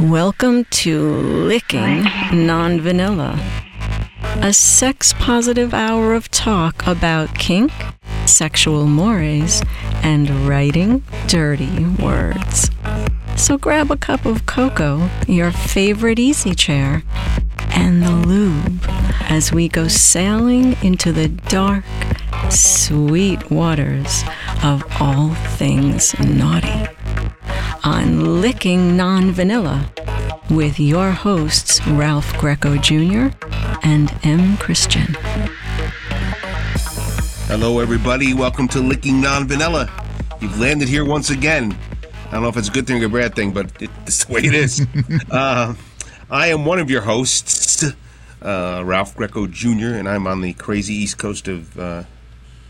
Welcome to Licking Non Vanilla, a sex positive hour of talk about kink, sexual mores, and writing dirty words. So grab a cup of cocoa, your favorite easy chair, and the lube as we go sailing into the dark, sweet waters of all things naughty on Licking Non Vanilla with your hosts, Ralph Greco Jr. and M. Christian. Hello, everybody. Welcome to Licking Non Vanilla. You've landed here once again. I don't know if it's a good thing or a bad thing, but it's the way it is. uh, I am one of your hosts, uh, Ralph Greco Jr., and I'm on the crazy east coast of uh,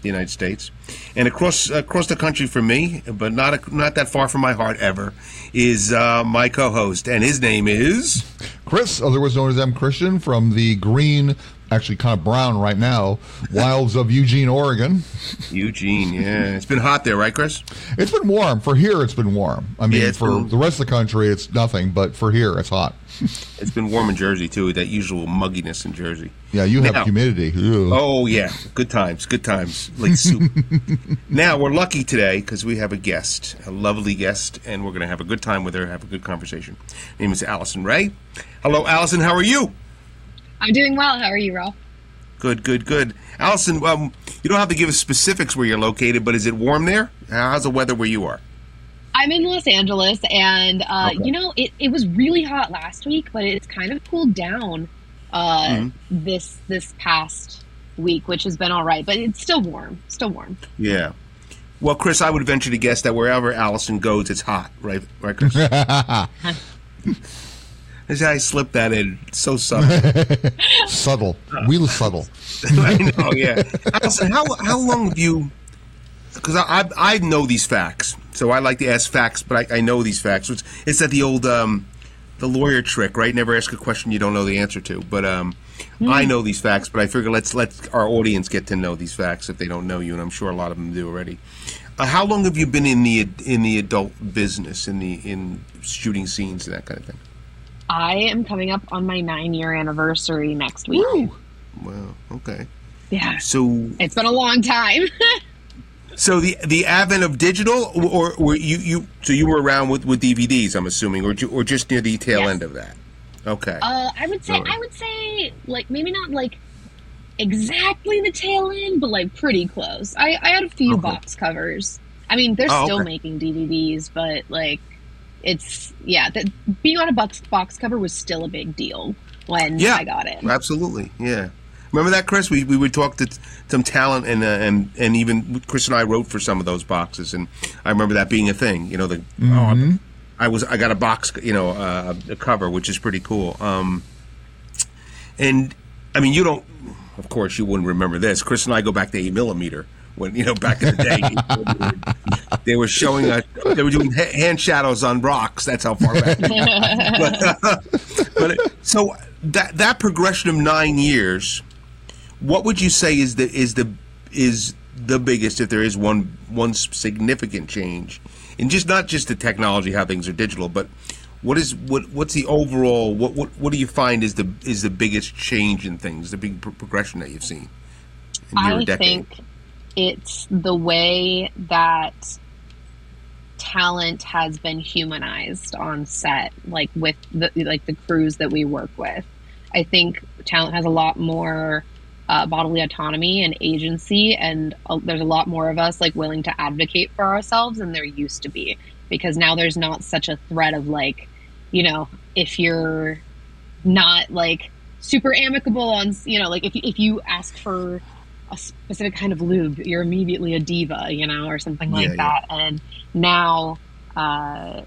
the United States. And across across the country for me, but not not that far from my heart ever, is uh, my co-host, and his name is Chris, otherwise known as M. Christian, from the green, actually kind of brown right now, wilds of Eugene, Oregon. Eugene. Yeah, it's been hot there, right, Chris? It's been warm. For here, it's been warm. I mean, Yeah, for been- the rest of the country, it's nothing, but for here, it's hot. It's been warm in Jersey too. That usual mugginess in Jersey. Yeah, you have Now- humidity. Ew. Oh yeah, good times, good times, like soup. now we're lucky today because we have a guest, a lovely guest, and we're going to have a good time with her, have a good conversation. Her name is Alison Rey. Hello, Alison. How are you? I'm doing well. How are you, Ralph? Good, good, good. Alison, um, you don't have to give us specifics where you're located, but is it warm there? How's the weather where you are? I'm in Los Angeles, and uh, Okay. you know it, it was really hot last week, but it's kind of cooled down uh, Mhm. this this past week, which has been all right. But it's still warm, still warm. Yeah. Well, Chris, I would venture to guess that wherever Alison goes, it's hot, right? Right, Chris? This I slipped that in so subtle. subtle. Real subtle. I know, yeah. Alison, how how long have you? Because I, I I know these facts, so I like to ask facts, but I, I know these facts. It's, it's that the old um, the lawyer trick, right? Never ask a question you don't know the answer to. But um, I know these facts, but I figure let's let our audience get to know these facts if they don't know you, and I'm sure a lot of them do already. Uh, how long have you been in the in the adult business, in the in shooting scenes and that kind of thing? I am coming up on my nine year anniversary next week. Wow! okay. Yeah, So it's been a long time. So the the advent of digital, or, or were you you so you were around with, with DVDs, I'm assuming, or or just near the tail Yes. end of that. Okay. Uh, I would say. I would say like maybe not like exactly the tail end, but like pretty close. I, I had a few Okay. box covers. I mean, they're Oh, still okay. making DVDs, but like it's yeah, that being on a box box cover was still a big deal when Yeah. I got it. Absolutely. Yeah. Remember that, Chris? We, we would talk to t- some talent, and uh, and and even Chris and I wrote for some of those boxes, and I remember that being a thing. You know, the oh, I was I got a box, you know, uh, a cover, which is pretty cool. Um, and I mean, you don't, of course, you wouldn't remember this. Chris and I go back to eight millimeter when you know back in the day they were showing us they were doing hand shadows on rocks. That's how far back. but, but it- so that that progression of nine years, what would you say is the is the is the biggest if there is one one significant change and just not just the technology how things are digital, but what is what what's the overall what what what do you find is the is the biggest change in things the big pro- progression that you've seen in your I decade? think it's the way that talent has been humanized on set, like with the like the crews that we work with. I think talent has a lot more uh, bodily autonomy and agency, and uh, there's a lot more of us like willing to advocate for ourselves than there used to be. Because now there's not such a threat of like, you know, if you're not like super amicable on, you know, like if if you ask for a specific kind of lube, you're immediately a diva, you know, or something like Yeah, yeah. that. And now, uh,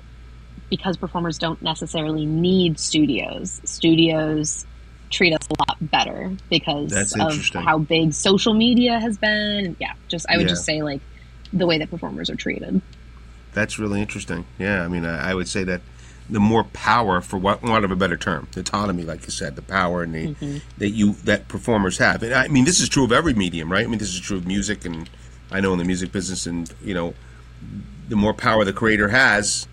because performers don't necessarily need studios, studios treat us a lot better because That's of how big social media has been. Yeah, just I would Yeah. just say like the way that performers are treated. That's really interesting. Yeah, I mean, I, I would say that the more power, for what want of a better term, the autonomy, like you said, the power and the that you that performers have. And I mean, this is true of every medium, right? I mean, this is true of music, and I know in the music business, and you know, the more power the creator has,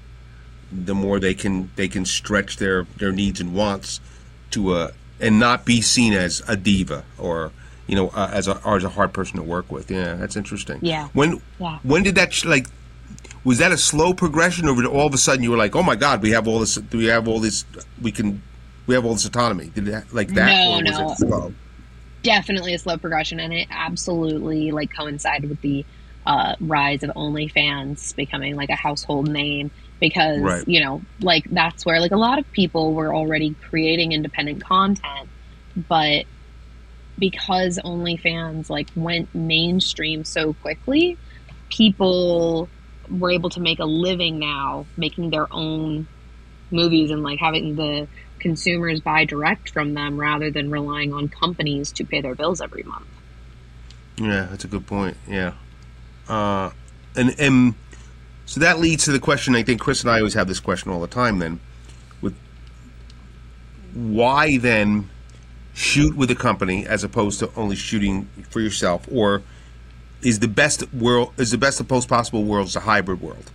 the more they can they can stretch their their needs and wants to a and not be seen as a diva or you know uh, as a or as a hard person to work with. Yeah, that's interesting. Yeah. When Yeah. when did that sh- like? Was that a slow progression, or all of a sudden you were like, "Oh my God, we have all this. We have all this. We can. We have all this autonomy." Did it like that, No, or was no. it slow? definitely a slow progression and it absolutely like coincided with the uh, rise of OnlyFans becoming like a household name because Right. you know like that's where like a lot of people were already creating independent content but because OnlyFans like went mainstream so quickly people were able to make a living now making their own movies and like having the consumers buy direct from them rather than relying on companies to pay their bills every month. Yeah, that's a good point. Yeah, uh, and and so that leads to the question. I think Chris and I always have this question all the time. Then, with why then shoot with a company as opposed to only shooting for yourself, or is the best world is the best of post possible worlds a hybrid world?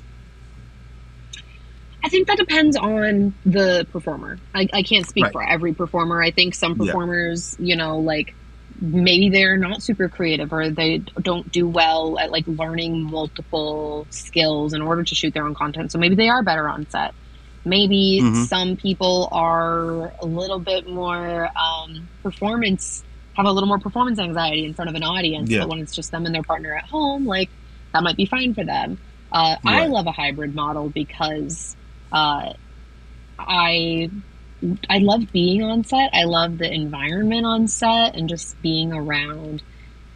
I think that depends on the performer. I, I can't speak Right. for every performer. I think some Yeah. performers, you know, like maybe they're not super creative or they don't do well at like learning multiple skills in order to shoot their own content. So maybe they are better on set. Maybe Mhm. some people are a little bit more um, performance, have a little more performance anxiety in front of an audience. Yeah. But when it's just them and their partner at home, like that might be fine for them. Uh, I love a hybrid model because uh, I I love being on set. I love the environment on set and just being around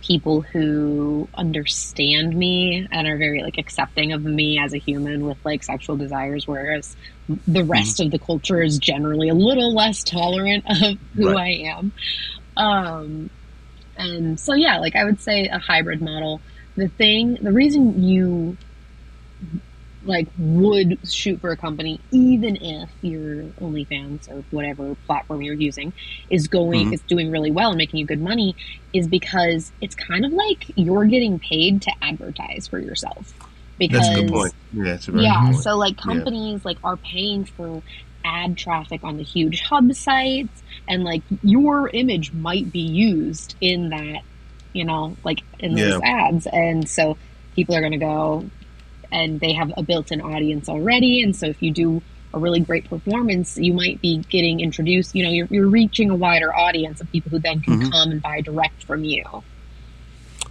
people who understand me and are very like accepting of me as a human with like sexual desires whereas the rest of the culture is generally a little less tolerant of who Right. I am. Um and so yeah, like I would say a hybrid model. The thing, the reason you like would shoot for a company, even if your OnlyFans or whatever platform you're using is going Mhm. is doing really well and making you good money, is because it's kind of like you're getting paid to advertise for yourself. Because That's a good point. Yeah, that's a very yeah, point. so like Yeah. companies like are paying for ad traffic on the huge hub sites and like your image might be used in that, you know, like in those ads. And so people are gonna go and they have a built-in audience already and so if you do a really great performance you might be getting introduced you know you're, you're reaching a wider audience of people who then can Mhm. come and buy direct from you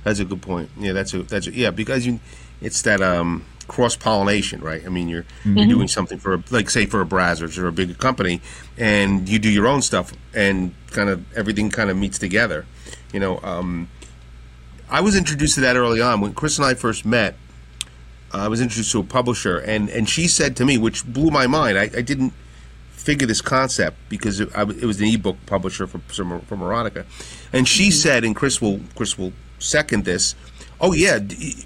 That's a good point. Yeah, that's a that's a, yeah because you it's that um cross pollination, right? I mean, you're mm-hmm. you're doing something for like say for a Brazzers or a big company, and you do your own stuff, and kind of everything kind of meets together. You know, um, I was introduced to that early on when Chris and I first met. Uh, I was introduced to a publisher, and and she said to me, which blew my mind. I, I didn't figure this concept because it, I, it was an ebook publisher for from, from erotica, and she mm-hmm. said, and Chris will Chris will second this. Oh yeah,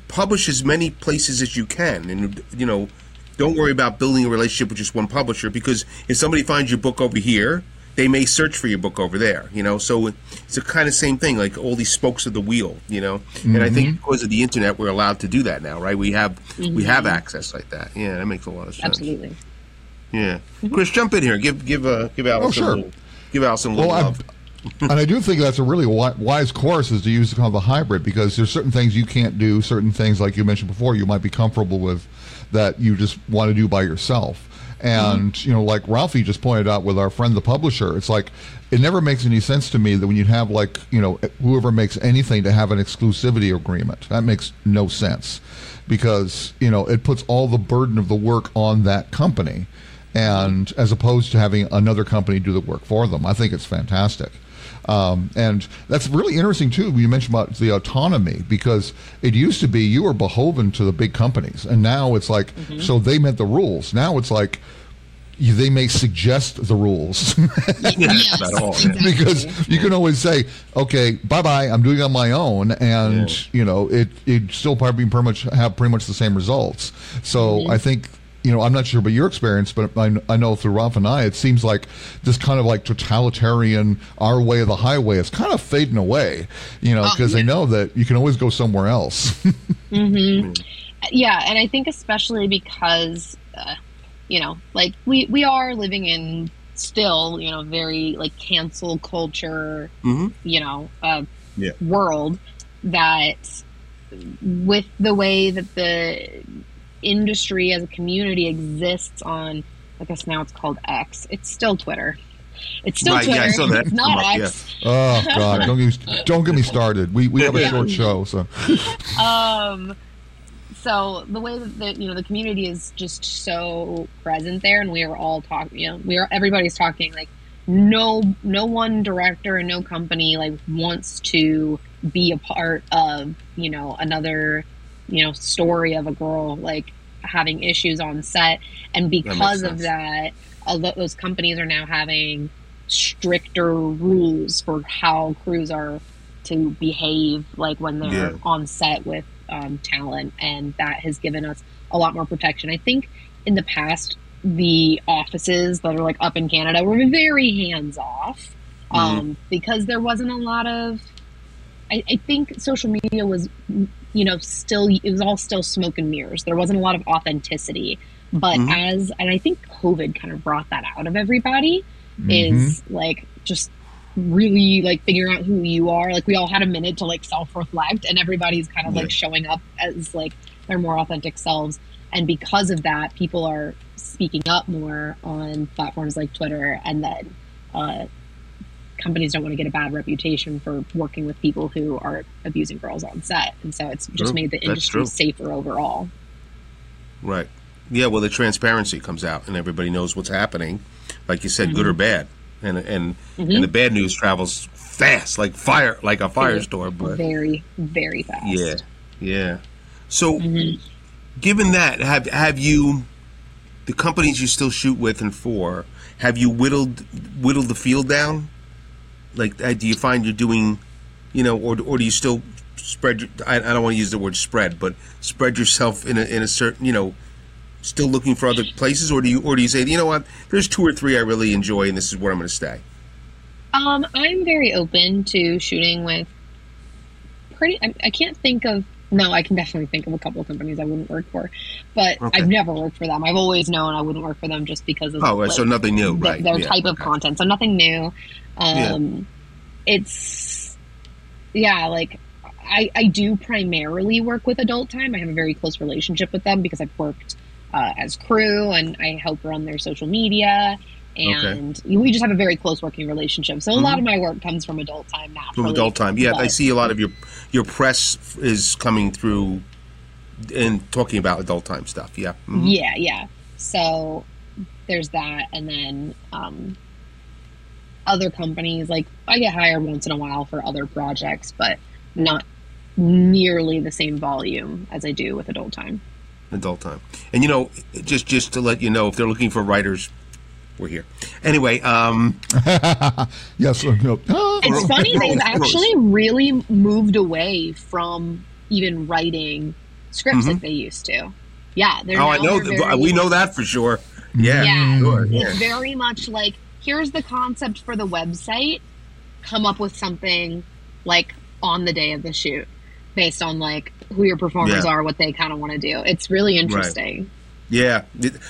publish as many places as you can, and you know, don't worry about building a relationship with just one publisher because if somebody finds your book over here, they may search for your book over there. You know, so it's a kind of same thing, like all these spokes of the wheel. You know, and I think mm-hmm. because of the internet, we're allowed to do that now, right? We have we have mm-hmm. access like that. Yeah, that makes a lot of sense. absolutely Yeah, mm-hmm. Chris, jump in here. Give give uh, give Alison oh, sure. a little, give Alison a little Well, I, love. And I do think that's a really wise course is to use kind of the hybrid because there's certain things you can't do, certain things like you mentioned before you might be comfortable with that you just want to do by yourself. And you know, like Ralphie just pointed out with our friend the publisher, it's like it never makes any sense to me that when you have like you know whoever makes anything to have an exclusivity agreement, that makes no sense because you know it puts all the burden of the work on that company and as opposed to having another company do the work for them. I think it's fantastic. Um, and that's really interesting too. You mentioned about the autonomy because it used to be you were beholden to the big companies, and now it's like so they meant the rules. Now it's like you, they may suggest the rules yes, all, yeah. exactly. because you can always say, "Okay, bye bye, I'm doing it on my own," and Yeah. you know it it still probably pretty much have pretty much the same results. So I think you know I'm not sure about your experience, but I, I know through Ralph and I, it seems like this kind of like totalitarian our way of the highway is kind of fading away. You know, Oh, because they know that you can always go somewhere else. Hmm. yeah and i think especially because uh, you know, like we we are living in still, you know, very like cancel culture, hmm you know, uh, Yeah. world that with the way that the industry as a community exists on I guess now it's called X. It's still Twitter. It's still Right, yeah, I Twitter. saw that it's not come up, yeah. X. Oh God! Don't get me, don't get me started. We we have a short show, so um so the way that the, you know the community is just so present there and we are all talking you know we are everybody's talking like no no one director and no company like wants to be a part of you know another you know story of a girl like having issues on set. And because of that a lot those companies are now having stricter rules for how crews are to behave like when they're Yeah. on set with um, talent. And that has given us a lot more protection. I think in the past the offices that are like up in canada were very hands off um, because there wasn't a lot of I, I think social media was you know still it was all still smoke and mirrors. There wasn't a lot of authenticity. But Mhm. as and i think covid kind of brought that out of everybody is like just really like figuring out who you are. Like we all had a minute to like self-reflect and everybody's kind of Yeah. like showing up as like their more authentic selves. And because of that people are speaking up more on platforms like twitter and then uh, companies don't want to get a bad reputation for working with people who are abusing girls on set and so it's just True. made the industry safer overall Right. Yeah. Well, the transparency comes out, and everybody knows what's happening. Like you said, good or bad, and and Mhm. and the bad news travels fast, like fire, like a firestorm. But very very fast yeah, yeah. So, Mhm. given that, have have you the companies you still shoot with and for? Have you whittled whittled the field down? Like, do you find you're doing, you know, or or do you still spread? your- I, I don't want to use the word spread, but spread yourself in a in a certain, you know, still looking for other places, or do you or do you say, you know what, there's two or three I really enjoy, and this is where I'm going to stay. Um, I'm very open to shooting with pretty. I, I can't think of. No, I can definitely think of a couple of companies I wouldn't work for, but Okay. I've never worked for them. I've always known I wouldn't work for them just because of Oh, like, so nothing new, right? their Yeah, type of content. So nothing new. Yeah. Um, It's yeah, like I I do primarily work with Adult Time. I have a very close relationship with them because I've worked uh, as crew and I help run their social media. And we just have a very close working relationship. So a lot of my work comes from adult time. Mm-hmm. From adult time, yeah. I see a lot of your your press is coming through and talking about adult time stuff. Yeah. Mhm. Yeah, yeah. So there's that, and then um, other companies like I get hired once in a while for other projects, but not nearly the same volume as I do with adult time. adult time. And you know, just just to let you know, if they're looking for writers, we're here. Anyway, um, yes. uh, no. It's funny they've actually really moved away from even writing scripts Mhm. like they used to. Yeah, they're oh, I know they're th- very- we know that for sure. Yeah, Yeah, sure. it's Yeah. very much like here's the concept for the website. Come up with something like on the day of the shoot, based on like who your performers Yeah. are, what they kind of want to do. It's really interesting. Yeah,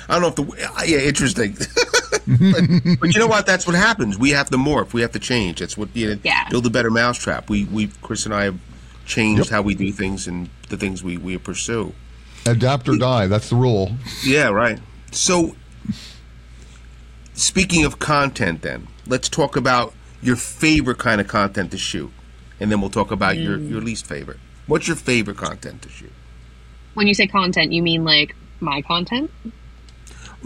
I don't know if the yeah interesting, but, but you know what? That's what happens. We have to morph. We have to change. That's what you know, Yeah. build a better mousetrap. We we Chris and I have changed Yep. how we do things and the things we we pursue. Adapt or die. That's the rule. Yeah, right. So, speaking of content, then let's talk about your favorite kind of content to shoot, and then we'll talk about your Mm. your least favorite. What's your favorite content to shoot? When you say content, you mean like my content?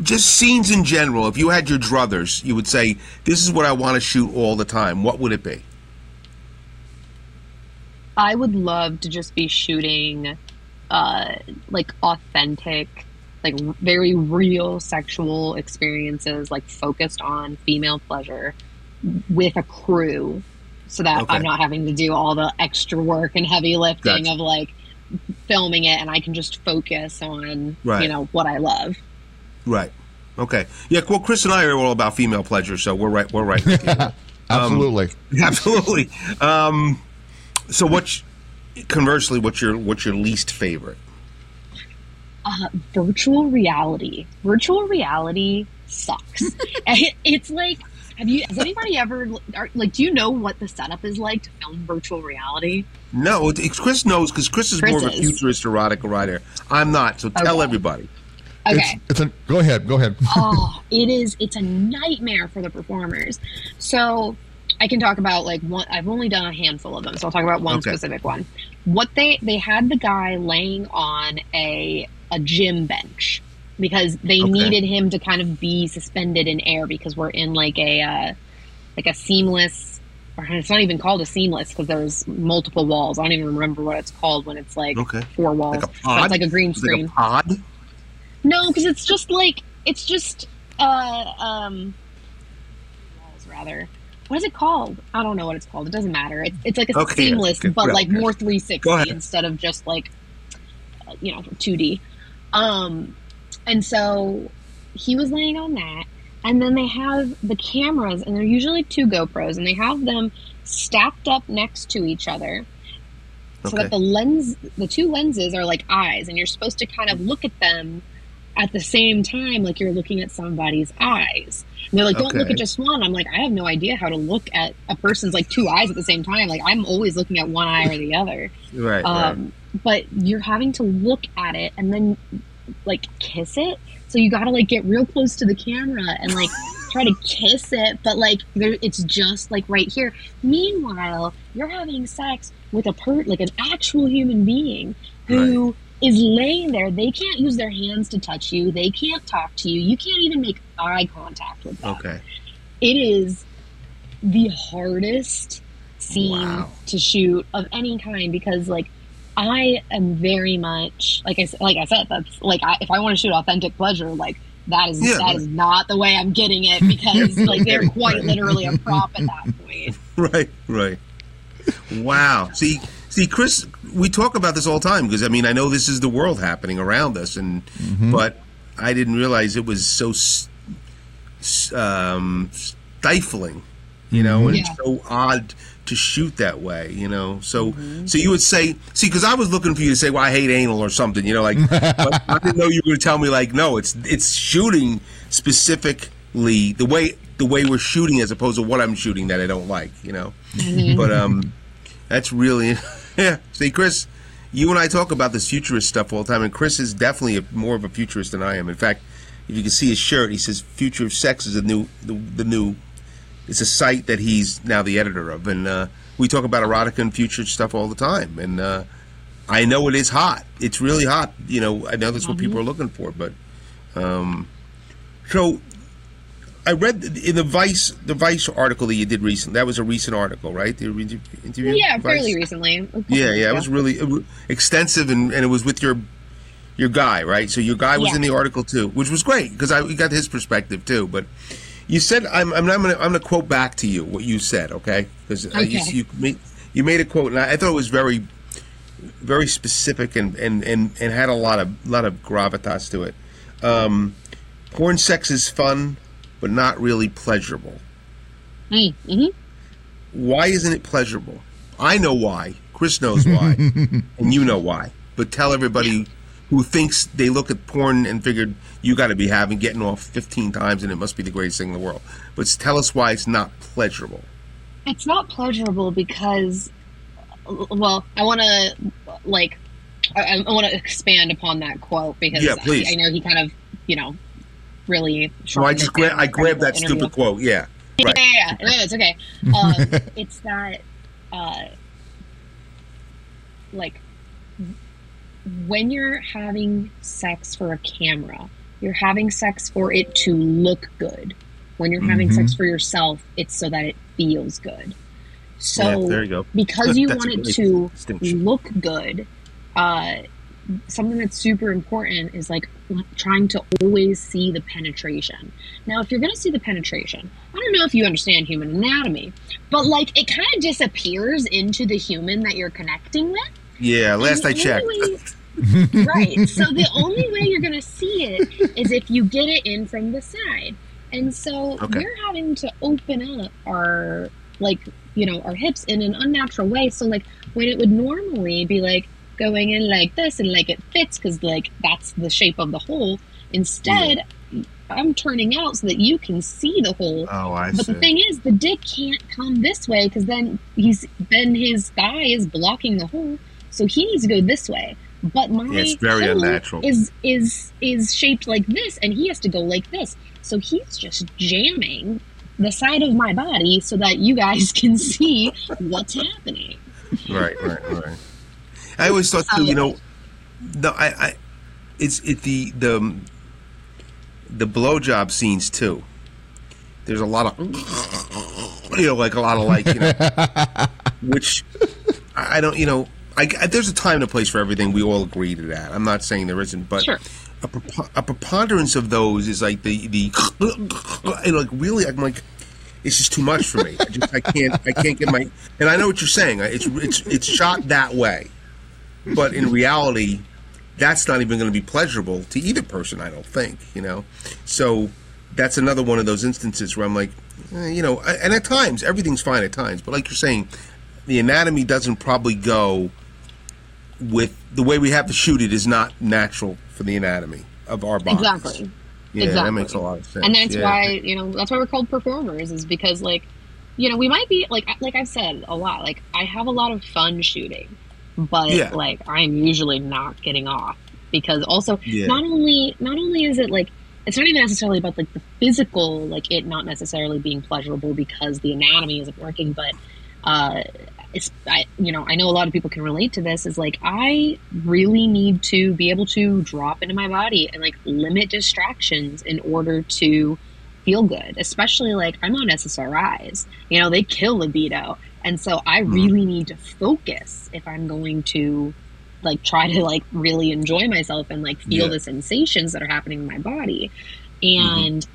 Just scenes in general. If you had your druthers, you would say, "This is what I want to shoot all the time." What would it be? I would love to just be shooting uh like authentic like very real sexual experiences like focused on female pleasure with a crew so that Okay. I'm not having to do all the extra work and heavy lifting Gotcha. of like filming it and I can just focus on Right. you know what I love. Right. Okay. Yeah. Well, Chris and I are all about female pleasure, so we're right. We're right. with you. Absolutely. Absolutely. Um, so, what's conversely, what's your what's your least favorite? Uh, virtual reality. Virtual reality sucks. It- it's like, have you? Has anybody ever are, like? Do you know what the setup is like to film virtual reality? No, Chris knows because Chris is Chris more of a is. futurist erotic writer. I'm not. So tell Okay. everybody. Okay. It's, it's a, go ahead, go ahead. oh, it is. It's a nightmare for the performers. So I can talk about like one. I've only done a handful of them, so I'll talk about one Okay. specific one. What they they had the guy laying on a a gym bench because they Okay. needed him to kind of be suspended in air because we're in like a uh, like a seamless. Or it's not even called a seamless because there's multiple walls. I don't even remember what it's called when it's like Okay. four walls. Like it's like a green screen. like a pod. No, because it's just like it's just uh um walls rather. What is it called? I don't know what it's called. It doesn't matter. It's, it's like a Okay, seamless, okay, but like more 360 instead of just like uh, you know 2D. Um, and so he was laying on that, and then they have the cameras, and they're usually two GoPros, and they have them stacked up next to each other so Okay. that the lens the two lenses are like eyes and you're supposed to kind of look at them at the same time like you're looking at somebody's eyes and they're like don't look at just one i'm like i have no idea how to look at a person's like two eyes at the same time like i'm always looking at one eye or the other Right. right. But you're having to look at it and then like kiss it. So you gotta like get real close to the camera and like try to kiss it. But like there, it's just like right here. Meanwhile you're having sex with a per like an actual human being who is laying there. They can't use their hands to touch you. They can't talk to you. You can't even make eye contact with them. Okay. it is the hardest scene Wow. to shoot of any kind because like I am very much like I s- like I said that's like I, if I want to shoot authentic pleasure like that is Yeah, that right. is not the way I'm getting it because like they're quite Right. literally a prop at that point. Right. Right. Wow. See, see, Chris, we talk about this all the time because I mean I know this is the world happening around us, and but I didn't realize it was so s- s- um, stifling, you know, and Yeah. so odd to shoot that way, you know. So, so you would say, see, because I was looking for you to say, "Well, I hate anal" or something, you know, like. I didn't know you were going to tell me like, no, it's it's shooting specifically the way the way we're shooting as opposed to what I'm shooting that I don't like, you know. But um, that's really yeah. See, Chris, you and I talk about this futurist stuff all the time, and Chris is definitely a, more of a futurist than I am. In fact, if you can see his shirt, he says "Future of Sex" is the new the, the new. It's a site that he's now the editor of, and uh, we talk about erotica and future stuff all the time. And uh, I know it is hot. It's really hot. You know, I know that's what people are looking for. But um, so I read in the Vice the Vice article that you did recently. That was a recent article, right? The interview. Yeah, Vice? fairly recently. Yeah, yeah, it was really extensive, and, and it was with your your guy, right? So your guy was Yeah. in the article too, which was great because I we got his perspective too. But you said I'm I'm not gonna I'm gonna quote back to you what you said, okay? Because you, Okay. you made you made a quote, and I, I thought it was very very specific and, and, and, and had a lot of lot of gravitas to it. Um, porn sex is fun, but not really pleasurable. Mm-hmm. Why isn't it pleasurable? I know why. Chris knows why, and you know why. But tell everybody who thinks they look at porn and figured you got to be having getting off 15 times and it must be the greatest thing in the world. But tell us why it's not pleasurable. It's not pleasurable because, well, I want to like, I, I want to expand upon that quote because Yeah, please. I, I know he kind of, you know, really. So I just gra- I grabbed that interview. stupid quote. Yeah, right. Yeah, yeah, yeah. No, it's okay. Um, it's that, uh, like, when you're having sex for a camera, you're having sex for it to look good. When you're having Mhm. sex for yourself, it's so that it feels good. So Yeah, there you go. because you want it to look good, uh, something that's super important is like trying to always see the penetration. Now, if you're going to see the penetration, I don't know if you understand human anatomy, but like it kind of disappears into the human that you're connecting with. Yeah, last I checked. way- right. So the only way you're going to see it is if you get it in from the side. And so Okay. we're having to open up our like, you know, our hips in an unnatural way. So like when it would normally be like going in like this and like it fits because like that's the shape of the hole. Instead, I'm turning out so that you can see the hole. Oh, I But see. the thing is, the dick can't come this way because then he's then his thigh is blocking the hole, so he needs to go this way. But my Yeah, it's very hole unnatural. is is is shaped like this, and he has to go like this. So he's just jamming the side of my body so that you guys can see what's happening. right, right, right. I always thought too, you know, the I, I it's it the the the blowjob scenes too. There's a lot of you know, like a lot of like you know, which I I don't, you know, I, I- there's a time and a place for everything. We all agree to that. I'm not saying there isn't, but Sure. a, a preponderance of those is like the the and like really, I'm like. It's just too much for me. I just I can't I can't get my and I know what you're saying. It's it's it's shot that way, but in reality, that's not even going to be pleasurable to either person. I don't think you know. So that's another one of those instances where I'm like, eh, you know, and at times everything's fine at times, but like you're saying, the anatomy doesn't probably go with the way we have to shoot it is not natural for the anatomy of our bodies. Exactly. Yeah, that Exactly. makes a lot of sense. and that's Yeah. why you know that's why we're called performers is because like you know we might be like like i've said a lot like i have a lot of fun shooting but Yeah. like i'm usually not getting off because also not only not only is it like it's not even necessarily about like the physical like it not necessarily being pleasurable because the anatomy isn't working but uh it's I, you know i know a lot of people can relate to this is like i really need to be able to drop into my body and like limit distractions in order to feel good especially like i'm on ssris you know they kill libido. And so i mm-hmm. really need to focus if i'm going to like try to like really enjoy myself and like feel Yeah. the sensations that are happening in my body. Mm-hmm. And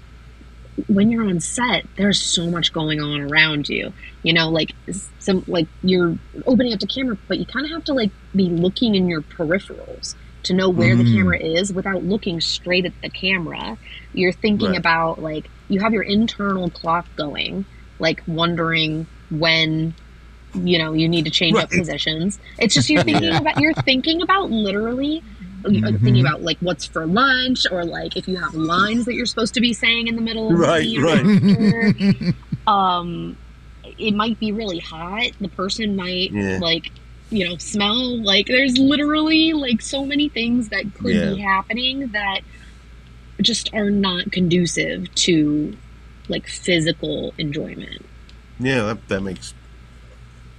when you're on set there's so much going on around you you know like some like you're opening up the camera but you kind of have to like be looking in your peripherals to know where the Mm. camera is without looking straight at the camera you're thinking Right. about like you have your internal clock going like wondering when you know you need to change up positions it's just you're thinking Yeah. about you're thinking about literally you're Mhm. thinking about like what's for lunch or like if you have lines that you're supposed to be saying in the middle of Right, or right. um it might be really hot the person might Yeah. like you know smell like there's literally like so many things that could Yeah. be happening that just are not conducive to like physical enjoyment Yeah, that, that makes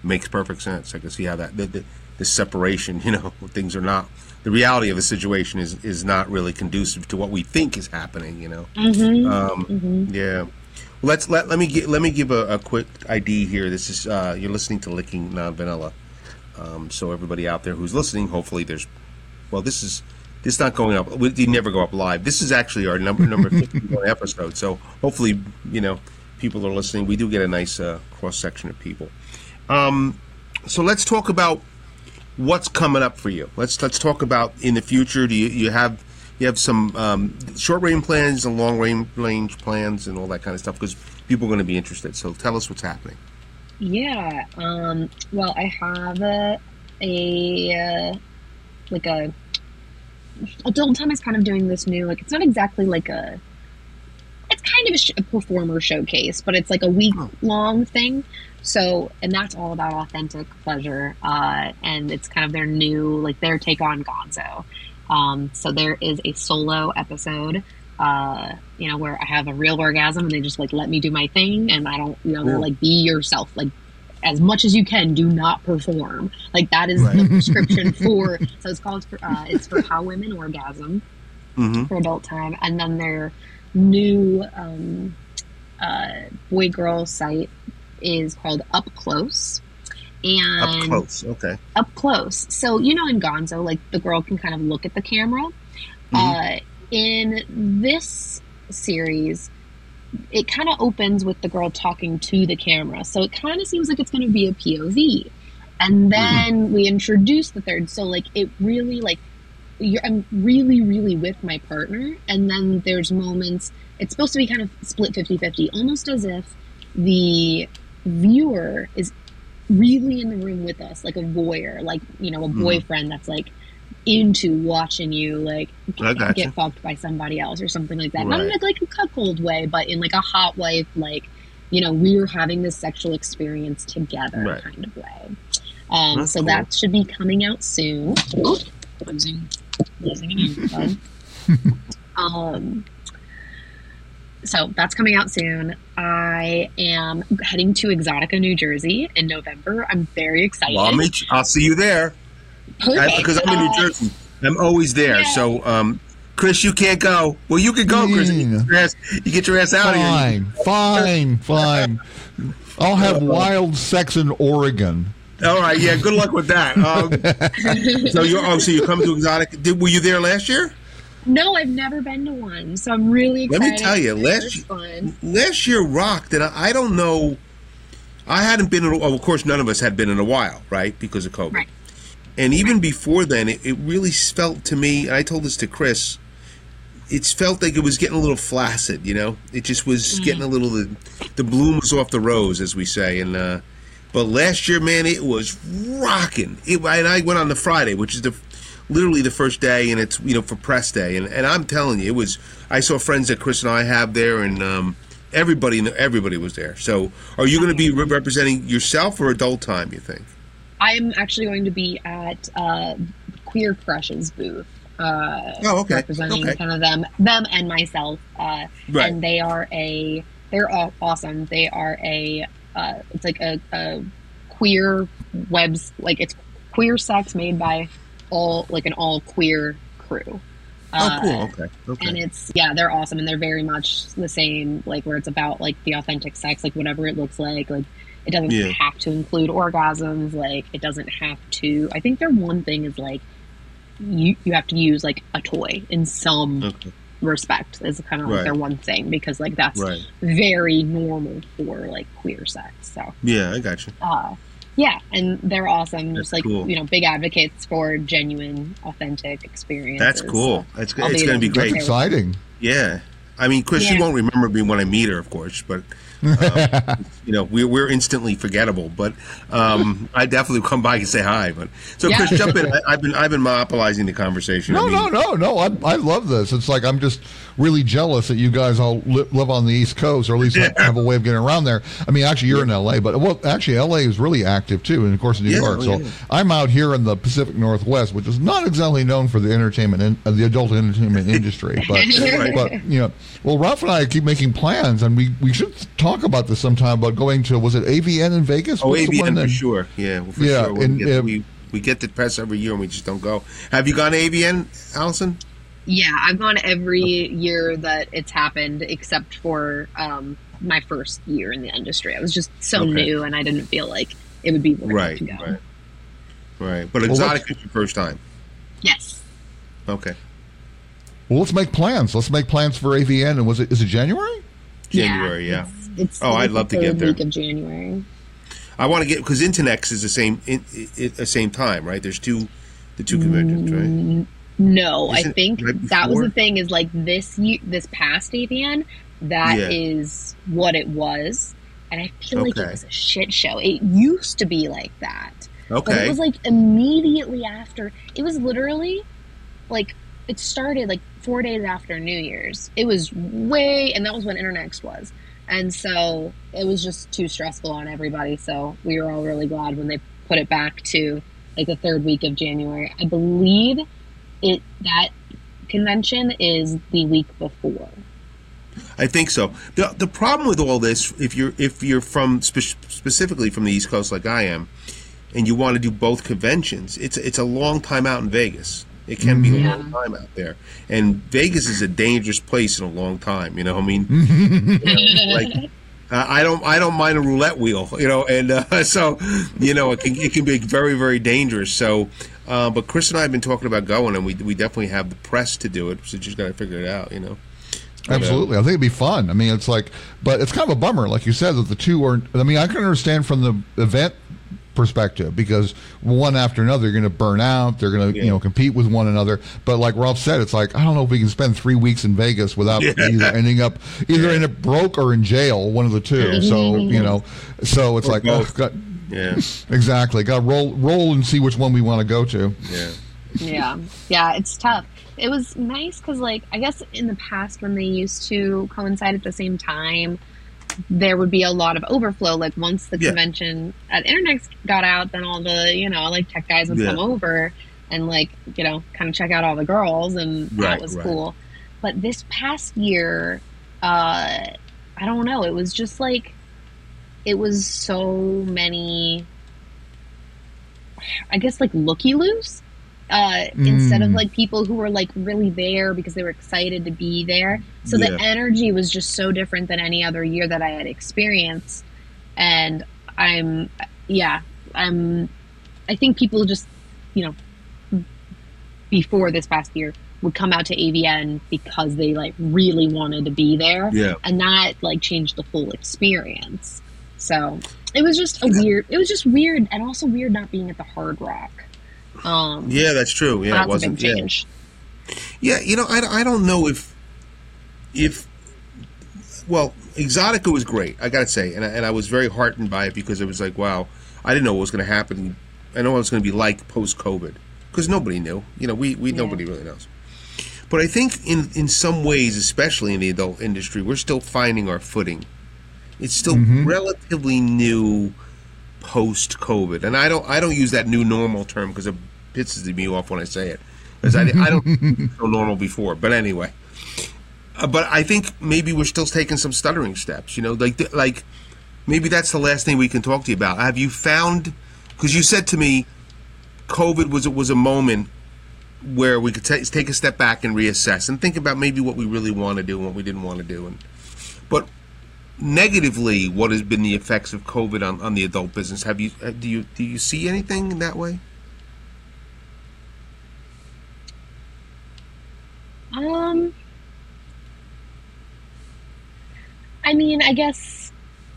makes perfect sense. I can see how that the, the, the separation, you know, things are not the reality of the situation is is not really conducive to what we think is happening. You know, mm-hmm. um, Mm-hmm. yeah. Let's let let me get let me give a, a quick ID here. This is uh, you're listening to Licking Non Vanilla. Um, so everybody out there who's listening, hopefully there's well, this is this is not going up. We we never go up live. This is actually our number number 51 episode. So hopefully, you know, people are listening. We do get a nice uh, cross section of people. Um, so let's talk about what's coming up for you. Let's let's talk about in the future. Do you, you have you have some um, short range plans and long range range plans and all that kind of stuff because people are going to be interested. So tell us what's happening. Yeah. Um, well, I have a, a uh, like a adult time is kind of doing this new like it's not exactly like a it's kind of a, sh- a performer showcase, but it's like a week long thing. So, and that's all about authentic pleasure, uh, and it's kind of their new like their take on Gonzo. Um, so there is a solo episode uh, you know, where I have a real orgasm and they just like let me do my thing and I don't, you know, they're like, be yourself. Like, as much as you can, do not perform. Like, that is the prescription for, so it's called, for, uh, it's for How Women Orgasm hmm for adult time. And then their new um, uh, boy girl site is called Up Close. And Up close, okay. up close. So you know, in Gonzo, like the girl can kind of look at the camera. Uh, in this series, it kind of opens with the girl talking to the camera, so it kind of seems like it's going to be a POV. And then we introduce the third, so like it really like you're, I'm really, really with my partner, and then there's moments. It's supposed to be kind of split 50-50, almost as if the viewer is really in the room with us, like a voyeur, like you know, a Mhm. boyfriend that's like into watching you like get, gotcha. get fucked by somebody else or something like that. Not in Right. like, like a cuckold way, but in like a hot wife, like you know, we're having this sexual experience together Right. kind of way. Um, so cool. that should be coming out soon. Losing, losing an um, so that's coming out soon. I am heading to Exxxotica, New Jersey in November. I'm very excited. Well, I'll meet you. I'll see you there I- because I'm in New Jersey. I'm always there. yeah. So, um, Chris, you can't go. Well, you can go, Chris. You get your ass, you get your ass out of here. Fine, fine, fine. I'll have wild sex in Oregon. All right, yeah. Good luck with that. Um, so you, oh, so you come to Exotic? Did, were you there last year? No, I've never been to one, so I'm really Let me tell you, last last year rocked, and I, I don't know. I hadn't been. In, of course, none of us had been in a while, right? Because of COVID. Right. And even before then, it, it really felt to me. And I told this to Chris. It's felt like it was getting a little flaccid. You know, it just was getting a little. The, the bloom was off the rose, as we say. And uh, but last year, man, it was rocking. It, and I went on the Friday, which is the literally the first day, and it's you know for press day. And, and I'm telling you, it was. I saw friends that Chris and I have there, and um, everybody everybody was there. So, are you going to be re- representing yourself or adult time? You think? I'm actually going to be at uh, Queer Crush's booth. Uh, Oh, okay. Representing Okay. kind of them, them and myself. Uh, Right. And they are a, they're all awesome. They are a, uh, it's like a, a queer webs, like it's queer sex made by all, like an all queer crew. Oh, Uh, cool. Okay. Okay. and it's yeah they're awesome and they're very much the same like where it's about like the authentic sex like whatever it looks like like it doesn't Yeah. have to include orgasms like it doesn't have to i think their one thing is like you you have to use like a toy in some Okay. respect is kind of like Right. their one thing because like that's Right. very normal for like queer sex so Yeah, I got you. uh yeah and they're awesome That's just like cool. you know big advocates for genuine authentic experiences That's cool. That's I'll it's going to be great. That's exciting. Yeah. I mean, Chris, she won't remember me when I meet her, of course, but um, you know, we're we're instantly forgettable. But um, I definitely come by and say hi. But so, Yeah. Chris, jump in. I, I've been I've been monopolizing the conversation. No, I mean, no, no, no. I, I love this. It's like I'm just really jealous that you guys all li- live on the East Coast, or at least have, have a way of getting around there. I mean, actually, you're in LA, but well, actually, LA is really active too, and of course, New Yeah, York. oh, So yeah. I'm out here in the Pacific Northwest, which is not exactly known for the entertainment, in, uh, the adult entertainment industry. But, Right. but you know, well, Ralph and I keep making plans, and we we should talk about this sometime. About going to was it AVN in Vegas? Oh, What's AVN for sure. Yeah, well, for Yeah, sure. We, and, get, uh, we we get the press every year, and we just don't go. Have you gone to AVN, Alison? Yeah, I've gone every year that it's happened except for um, my first year in the industry. I was just so Okay. new and I didn't feel like it would be worth Right, it to go. right, right. But Well, exotic let's- is your first time. Yes. Okay, Well, let's make plans. Let's make plans for AVN. And was it is it January? January. Yeah. It's, it's Oh, like I'd the love to get there. Week of January. I want to get because Internext is the same in, in, the same time, right? There's two the two conventions, right? No, Isn't I think right that was the thing. Is like this this past AVN, that is Yeah. what it was, and I feel like it was a shit show. It used to be like that. Okay. But it was like immediately after. It was literally like it started like four days after New Year's. It was way, and that was when Internext was. And so it was just too stressful on everybody. So we were all really glad when they put it back to like the third week of January. I believe it that convention is the week before. I think so. the The problem with all this, if you're if you're from spe- specifically from the East Coast like I am, and you want to do both conventions, it's it's a long time out in Vegas. It can be a long time out there, and Vegas is a dangerous place in a long time. You know, I mean, you know, like uh, I don't I don't mind a roulette wheel, you know, and uh, so you know it can it can be very very dangerous. So, uh, but Chris and I have been talking about going, and we we definitely have the press to do it. So just got to figure it out, you know. Uh, Absolutely. I think it'd be fun. I mean, it's like, but it's kind of a bummer, like you said, that the two are. I mean, I can understand from the event perspective because one after another, you're going to burn out. They're going to, Yeah. you know, compete with one another. But like Ralph said, it's like I don't know if we can spend three weeks in Vegas without Yeah. either ending up either in a broke or in jail, one of the two. So you know, so it's Or like, oh, God, Yeah, Exactly. Got to roll roll and see which one we want to go to. yeah. yeah yeah it's tough it was nice because like i guess in the past when they used to coincide at the same time there would be a lot of overflow like once the Yeah. convention at internext got out then all the you know like tech guys would Yeah. come over and like you know kind of check out all the girls and Right, that was right. cool but this past year uh i don't know it was just like it was so many i guess like looky loose uh, instead of Mm. like people who were like really there because they were excited to be there. So Yeah. the energy was just so different than any other year that I had experienced. And I'm, yeah, I'm, I think people just, you know, before this past year would come out to AVN because they like really wanted to be there. Yeah. And that like changed the full experience. So it was just a weird, it was just weird and also weird not being at the Hard Rock. Um, Yeah, that's true. Yeah, it wasn't. Yeah, yeah. You know, I, I don't know if if well, Exxxotica was great. I gotta say, and I, and I was very heartened by it because it was like, wow, I didn't know what was going to happen. I know what it was going to be like post COVID because nobody knew. You know, we we Yeah. nobody really knows. But I think in in some ways, especially in the adult industry, we're still finding our footing. It's still relatively new post COVID, and I don't I don't use that new normal term because it pisses me off when I say it, because I, I don't know normal before. But anyway, uh, but I think maybe we're still taking some stuttering steps. You know, like th- like maybe that's the last thing we can talk to you about. Have you found? Because you said to me, COVID was was a moment where we could ta take a step back and reassess and think about maybe what we really want to do and what we didn't want to do. And but negatively, what has been the effects of COVID on, on the adult business? Have you uh, do you do you see anything in that way? Um, I mean, I guess.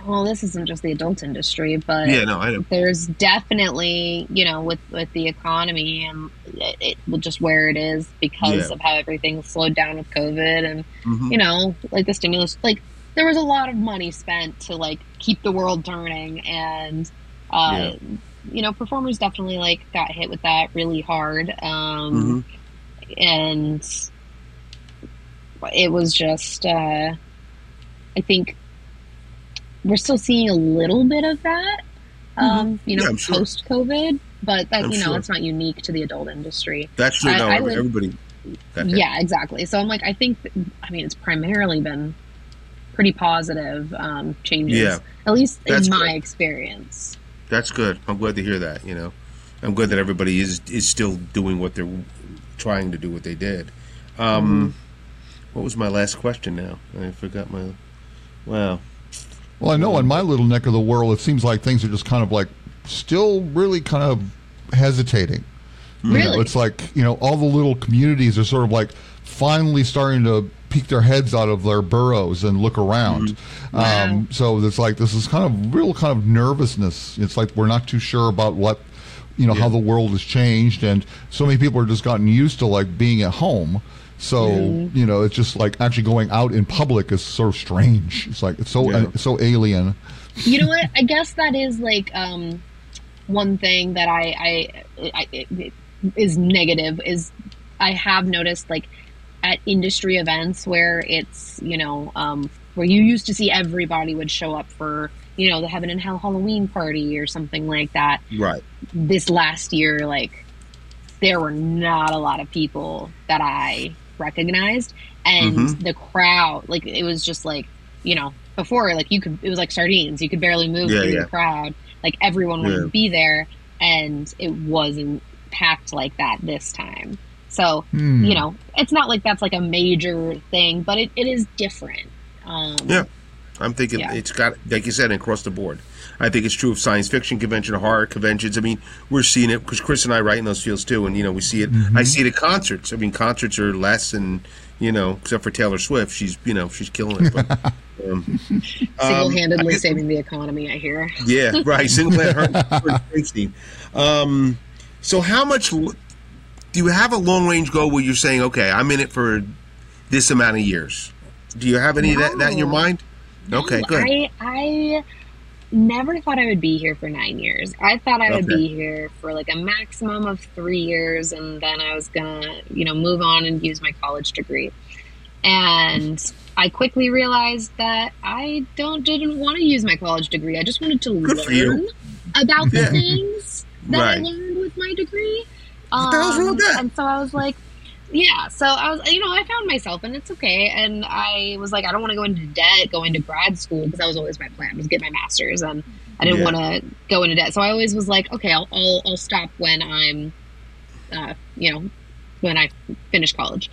Well, this isn't just the adult industry, but Yeah, no, I know. there's definitely, you know, with with the economy and it, it just where it is because Yeah. of how everything slowed down with COVID and Mhm. you know, like the stimulus, like there was a lot of money spent to like keep the world turning, and uh, you know, performers definitely like got hit with that really hard, um, Mhm. and it was just, uh, I think we're still seeing a little bit of that, um, you know, Mm-hmm. Yeah, sure. post COVID, but that I'm you know, sure. it's not unique to the adult industry. That's true. I- no, I every- everybody. Yeah, exactly. So I'm like, I think, I mean, it's primarily been pretty positive um, changes, Yeah. at least That's in my good. experience. That's good. I'm glad to hear that. You know, I'm glad that everybody is is still doing what they're trying to do. What they did. Um, What was my last question? Now I forgot my. Wow. Well, I know in my little neck of the world, it seems like things are just kind of like still really kind of hesitating. You know, Really? it's like, you know, all the little communities are sort of like finally starting to peek their heads out of their burrows and look around. Wow. Um, so it's like this is kind of real kind of nervousness. It's like we're not too sure about what, you know, how the world has changed. And so many people are just gotten used to like being at home. So, you know, it's just like actually going out in public is so strange. It's like, it's so, Yeah. uh, so alien. you know what? I guess that is like um, one thing that I, I, I it is negative is I have noticed like at industry events where it's you know um, where you used to see everybody would show up for you know the Heaven and Hell Halloween party or something like that. Right. This last year, like there were not a lot of people that I recognized, and Mhm. the crowd like it was just like you know before like you could it was like sardines you could barely move Yeah, through yeah. the crowd like everyone wanted Yeah. to be there and it wasn't packed like that this time so Hmm. you know it's not like that's like a major thing but it, it is different um Yeah. I'm thinking Yeah. it's got, like you said, across the board. I think it's true of science fiction convention, horror conventions. I mean, we're seeing it because Chris and I write in those fields too, and you know, we see it. I see it at concerts. I mean, concerts are less, and you know, except for Taylor Swift, she's you know, she's killing it. But, um, single-handedly I- saving the economy i hear yeah, right. Single her, her Springsteen. Um, so, how much l- do you have a long range goal where you're saying, okay, I'm in it for this amount of years? Do you have any of that, that in your No. mind? Okay, good. I, I, never thought I would be here for nine years. I thought I would be here for like a maximum of three years, and then I was gonna, you know, move on and use my college degree. And I quickly realized that I don't didn't want to use my college degree. I just wanted to Good learn about the Yeah. things that I learned with my degree. What the hell's wrong with that? And so I was like, yeah. So I was, you know, I found myself, and it's okay. And I was like, I don't want to go into debt going to grad school because that was always my plan was get my master's, and I didn't Yeah. want to go into debt. So I always was like, okay, I'll I'll, I'll stop when I'm, uh, you know, when I finish college.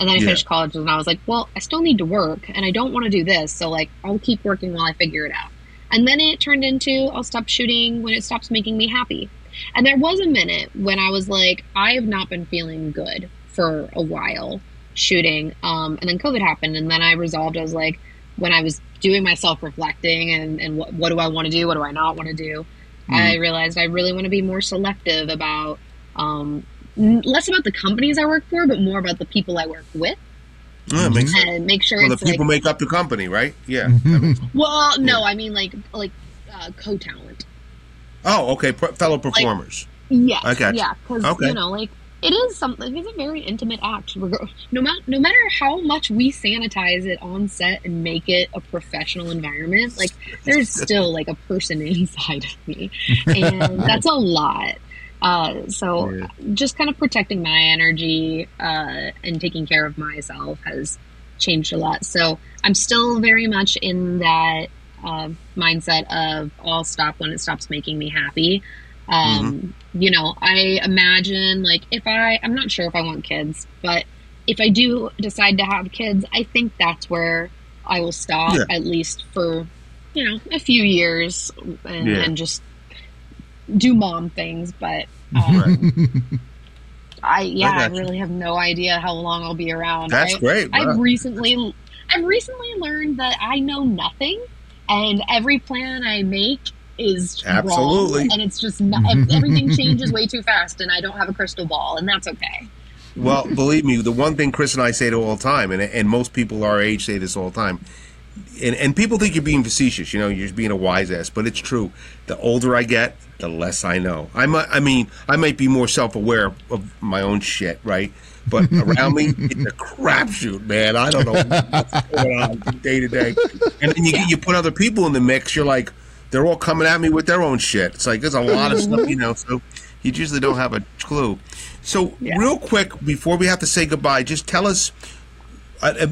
And then I Yeah. finished college, and I was like, well, I still need to work, and I don't want to do this. So like, I'll keep working while I figure it out. And then it turned into I'll stop shooting when it stops making me happy. And there was a minute when I was like, I have not been feeling good for a while shooting. Um, and then COVID happened, and then I resolved. I was like, when I was doing my self reflecting and, and what, what do I want to do? What do I not want to do? I realized I really want to be more selective about um, n- less about the companies I work for, but more about the people I work with, Yeah, makes sense. make sure Well, the it's like people make up the company, right? Yeah. Well, no, I mean like like uh, co talent. Oh, okay. Pro- fellow performers. Yes. I got you. Yeah, because Okay. you know, like it is something. It's a very intimate act. No matter no matter how much we sanitize it on set and make it a professional environment, like there's still like a person inside of me, and that's a lot. Uh, so Yeah. just kind of protecting my energy uh, and taking care of myself has changed a lot. So I'm still very much in that uh, mindset of I'll stop when it stops making me happy. Um, You know, I imagine like if I, I'm not sure if I want kids, but if I do decide to have kids, I think that's where I will stop Yeah. at least for, you know, a few years and, Yeah. and just do mom things. But um, I, yeah, I, got you. really have no idea how long I'll be around. That's I, great. I've recently, I've recently learned that I know nothing, and every plan I make is Absolutely. wrong, and it's just not, everything changes way too fast, and I don't have a crystal ball, and that's okay. Well, believe me, the one thing Chris and I say to all the time, and and most people our age say this all the time, and and people think you're being facetious, you know, you're just being a wise ass, but it's true. The older I get, the less I know. I might, I mean, I might be more self aware of my own shit, right? But around me, it's a crapshoot, man. I don't know what's going on day to day, and then you you put other people in the mix. You're like, they're all coming at me with their own shit. It's like there's a lot of stuff, you know. So you usually don't have a clue. So Yeah. real quick before we have to say goodbye, just tell us uh, uh,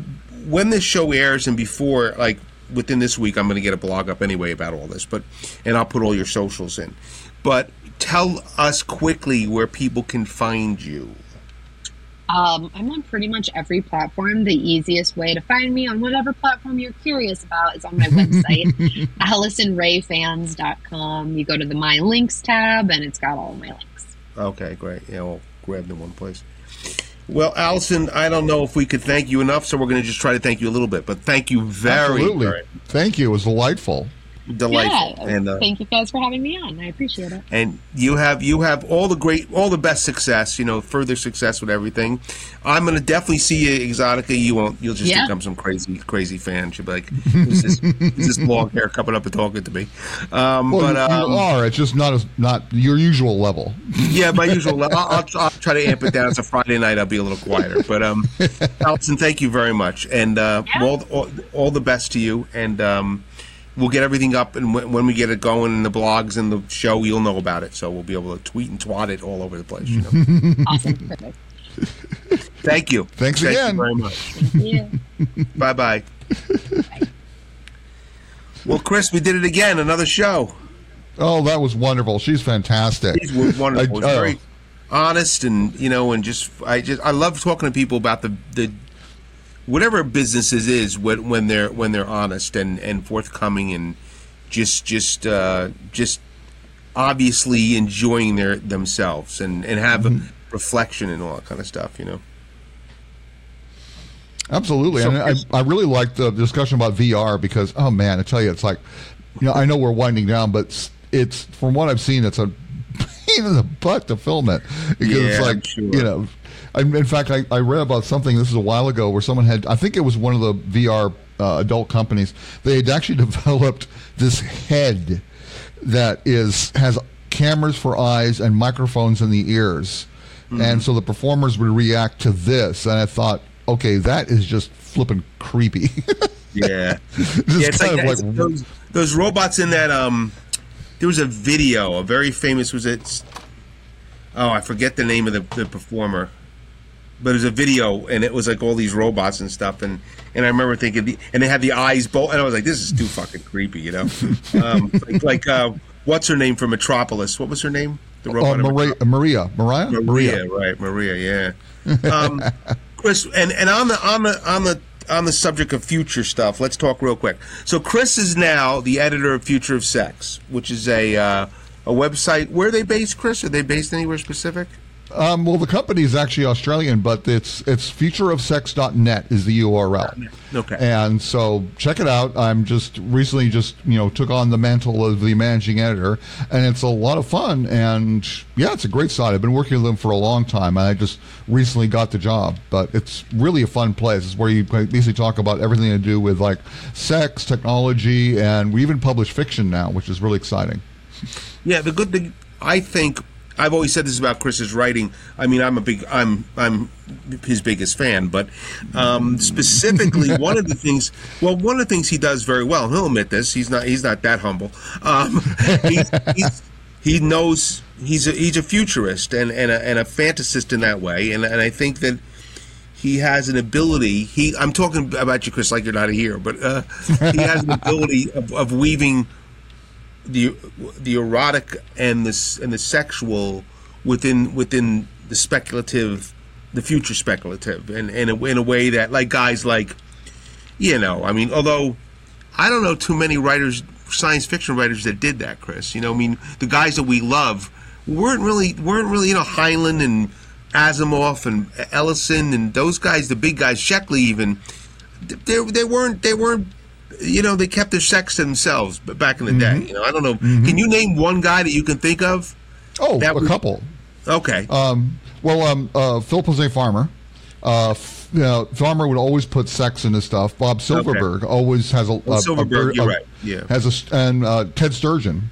when this show airs and before, like within this week, I'm going to get a blog up anyway about all this, but and I'll put all your socials in. But tell us quickly where people can find you. Um, I'm on pretty much every platform. The easiest way to find me on whatever platform you're curious about is on my website, AlisonReyFans.com. You go to the My Links tab, and it's got all of my links. Okay, great. Yeah, we'll grab them in one place. Well, Alison, I don't know if we could thank you enough, so we're going to just try to thank you a little bit. But thank you very, Absolutely. very Thank you. It was delightful. Delightful. Yeah, and uh, thank you guys for having me on. I appreciate it. and you have you have all the great all the best success you know further success with everything i'm going to definitely see you Exxxotica you won't you'll just Yeah. think i'm some crazy crazy fan she'll be like "Is this, who's this long hair coming up and talking to me um, Well, but you, um, you are. It's just not as not your usual level. yeah my usual I'll, I'll, I'll try to amp it down it's a friday night i'll be a little quieter but um alison thank you very much and uh, all, all, all the best to you and um, we'll get everything up and when, when we get it going in the blogs and the show you'll know about it so we'll be able to tweet and twat it all over the place you know Awesome. Perfect. Thank you. Thanks Thank again. you very much. Yeah. Bye bye. well, Chris, we did it again. Another show. Oh, that was wonderful. She's fantastic. These were wonderful. I- It's oh. very honest, and you know, and just I just I love talking to people about the the whatever businesses is when when they're when they're honest and and forthcoming and just just uh, just obviously enjoying their themselves and and have Mm-hmm. a reflection and all that kind of stuff. You know. Absolutely, So- and I, I really like the discussion about VR because oh man, I tell you, it's like you know I know we're winding down, but it's, it's from what I've seen, it's a pain in the butt to film it because it's like sure. you know. I, in fact, I, I read about something. This is a while ago where someone had. I think it was one of the VR uh, adult companies. They had actually developed this head that is has cameras for eyes and microphones in the ears, and so the performers would react to this. And I thought, okay, that is just flipping creepy. Yeah. Just yeah, it's kind like, of like- those, those robots in that. Um, there was a video, a very famous. Was it? Oh, I forget the name of the, the performer, but it was a video, and it was like all these robots and stuff, and and I remember thinking, the, and they had the eyes both, and I was like, this is too fucking creepy, you know? um, like, like uh, what's her name from Metropolis? What was her name? The Oh, in Maria, Maria, Mariah, Maria, right, Maria, yeah. Um, Chris, and, and on the on the on the on the subject of future stuff, let's talk real quick. So Chris is now the editor of Future of Sex, which is a uh, a website. Where are they based, Chris? Are they based anywhere specific? Um, well, the company is actually Australian, but it's it's futureofsex.net is the URL. Okay. And so check it out. I'm just recently just you know took on the mantle of the managing editor, and it's a lot of fun. And yeah, it's a great site. I've been working with them for a long time, and I just recently got the job. But it's really a fun place. It's where you basically talk about everything to do with like sex, technology, and we even publish fiction now, which is really exciting. Yeah, the good thing I think I've always said this about Chris's writing. I mean, I'm a big I'm I'm his biggest fan, but um, specifically one of the things well, one of the things he does very well. He'll admit this. He's not he's not that humble. Um, he's, he's, he knows he's a he's a futurist and and a, and a fantasist in that way, and and I think that. He has an ability. He, I'm talking about you, Chris, like you're not here, but uh, he has an ability of, of weaving the the erotic and the s- and the sexual within within the speculative, the future speculative, and and in a way that like guys like, you know, I mean, although I don't know too many writers, science fiction writers that did that, Chris. You know, I mean, the guys that we love weren't really weren't really you know Heinlein and Asimov and Ellison and those guys, the big guys, Sheckley even. They they weren't they weren't you know they kept their sex to themselves but back in the day you know i don't know can you name one guy that you can think of Oh, That a was- couple. okay Um, well, um, uh, Philip Jose Farmer. Uh, you know, Farmer would always put sex in his stuff. Bob Silverberg always has a, a, a- Silverberg, a- you're right, yeah. has a and uh, Ted Sturgeon.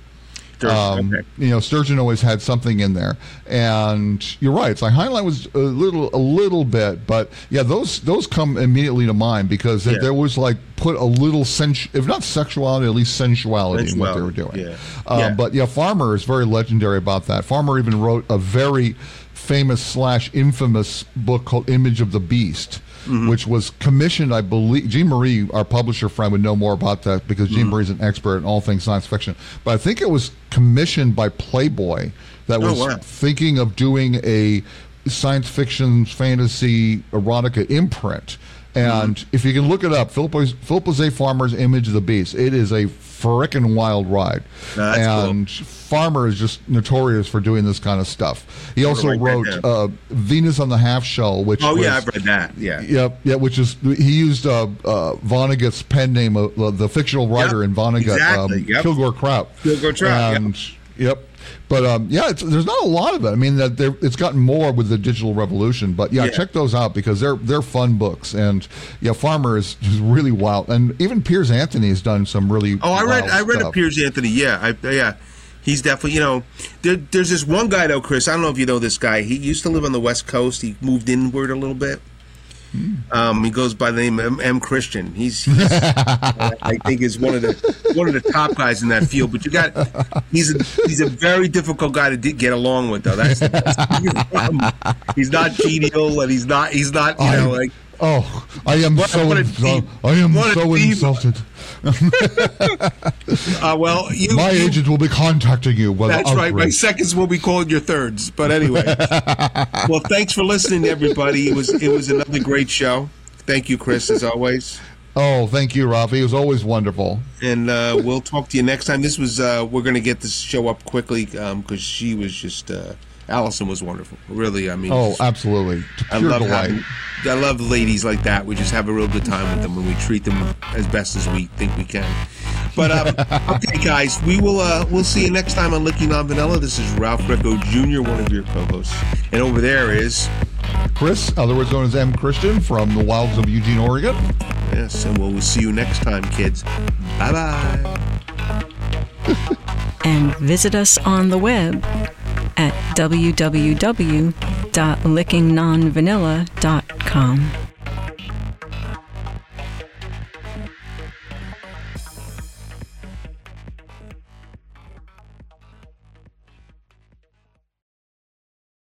Sturgeon, Um, okay. You know, Sturgeon always had something in there, and you're right. It's like Heinlein was a little, a little bit, but yeah, those those come immediately to mind because there- Yeah. there was like put a little sensu- if not sexuality, at least sensuality, in what they were doing. yeah. Um, Yeah. But yeah, Farmer is very legendary about that. Farmer even wrote a very famous slash infamous book called Image of the Beast, Mm-hmm. which was commissioned, I believe. Jean Marie, our publisher friend, would know more about that because Mm-hmm. Jean Marie's an expert in all things science fiction. But I think it was commissioned by Playboy that Oh, was wow. thinking of doing a science fiction, fantasy, erotica imprint. And Mm-hmm. if you can look it up, Philip Philip Jose Farmer's Image of the Beast, it is a frickin' wild ride. No, that's cool. and Farmer is just notorious for doing this kind of stuff. He also wrote uh, Venus on the Half Shell, which oh was, yeah i've read that yeah Yep, yeah, which is he used uh, uh, Vonnegut's pen name, uh, the fictional writer Yep, in Vonnegut, exactly, um, yep. Kilgore Trout. Kilgore Trout, yep. and yep. But um, yeah, it's, there's not a lot of it. I mean, that it's gotten more with the digital revolution. But yeah, Yeah. check those out because they're they're fun books. And yeah, Farmer is, is really wild. And even Piers Anthony has done some really. oh i read i read a piers anthony yeah i yeah he's definitely you know there, there's this one guy though chris i don't know if you know this guy he used to live on the west coast he moved inward a little bit. Um, he goes by the name M. M. Christian. He's, he's I think is one of the one of the top guys in that field. But you got he's a he's a very difficult guy to di- get along with though. That's, that's the biggest. He's not genial and he's not he's not you know like Oh, I am What- so what insult- I am what so insulted. uh, well you My you- agent will be contacting you. That's right. My outrage. seconds will be called your thirds. But anyway, well, thanks for listening, everybody. It was it was another great show. Thank you, Chris, as always. Oh, thank you, Rafi. It was always wonderful. And uh, we'll talk to you next time. This was uh, we're going to get this show up quickly because she was just uh, Alison was wonderful. Really, I mean, Oh, absolutely. I love having, I love ladies like that. We just have a real good time with them when we treat them as best as we think we can. But um, okay, guys, we will uh, we'll see you next time on Licking Non Vanilla. This is Ralph Greco Jr., one of your co-hosts, and over there is Chris, otherwise known as M. Christian from the wilds of Eugene, Oregon. Yes, and we'll see you next time, kids. Bye bye. and visit us on the web at www.lickingnonvanilla.com.